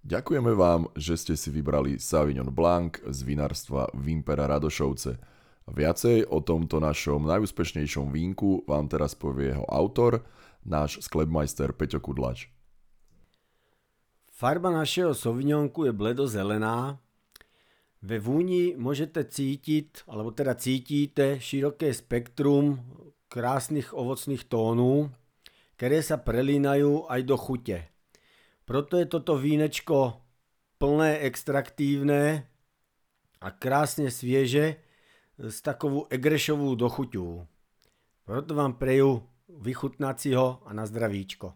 Ďakujeme vám, že ste si vybrali Sauvignon Blanc z vinárstva Vimpera Radošovce. Viacej o tomto našom najúspešnejšom vínku vám teraz povie jeho autor, náš sklepmajster Peťo Kudlač. Farba našeho Sauvignonku je bledozelená. Ve vúni môžete cítiť, alebo teda cítite široké spektrum krásnych ovocných tónů, ktoré sa prelínajú aj do chute. Proto je toto vínečko plné extraktívne a krásne svieže s takovou egrešovou dochuťou. Proto vám preju vychutnať si ho a na zdravíčko.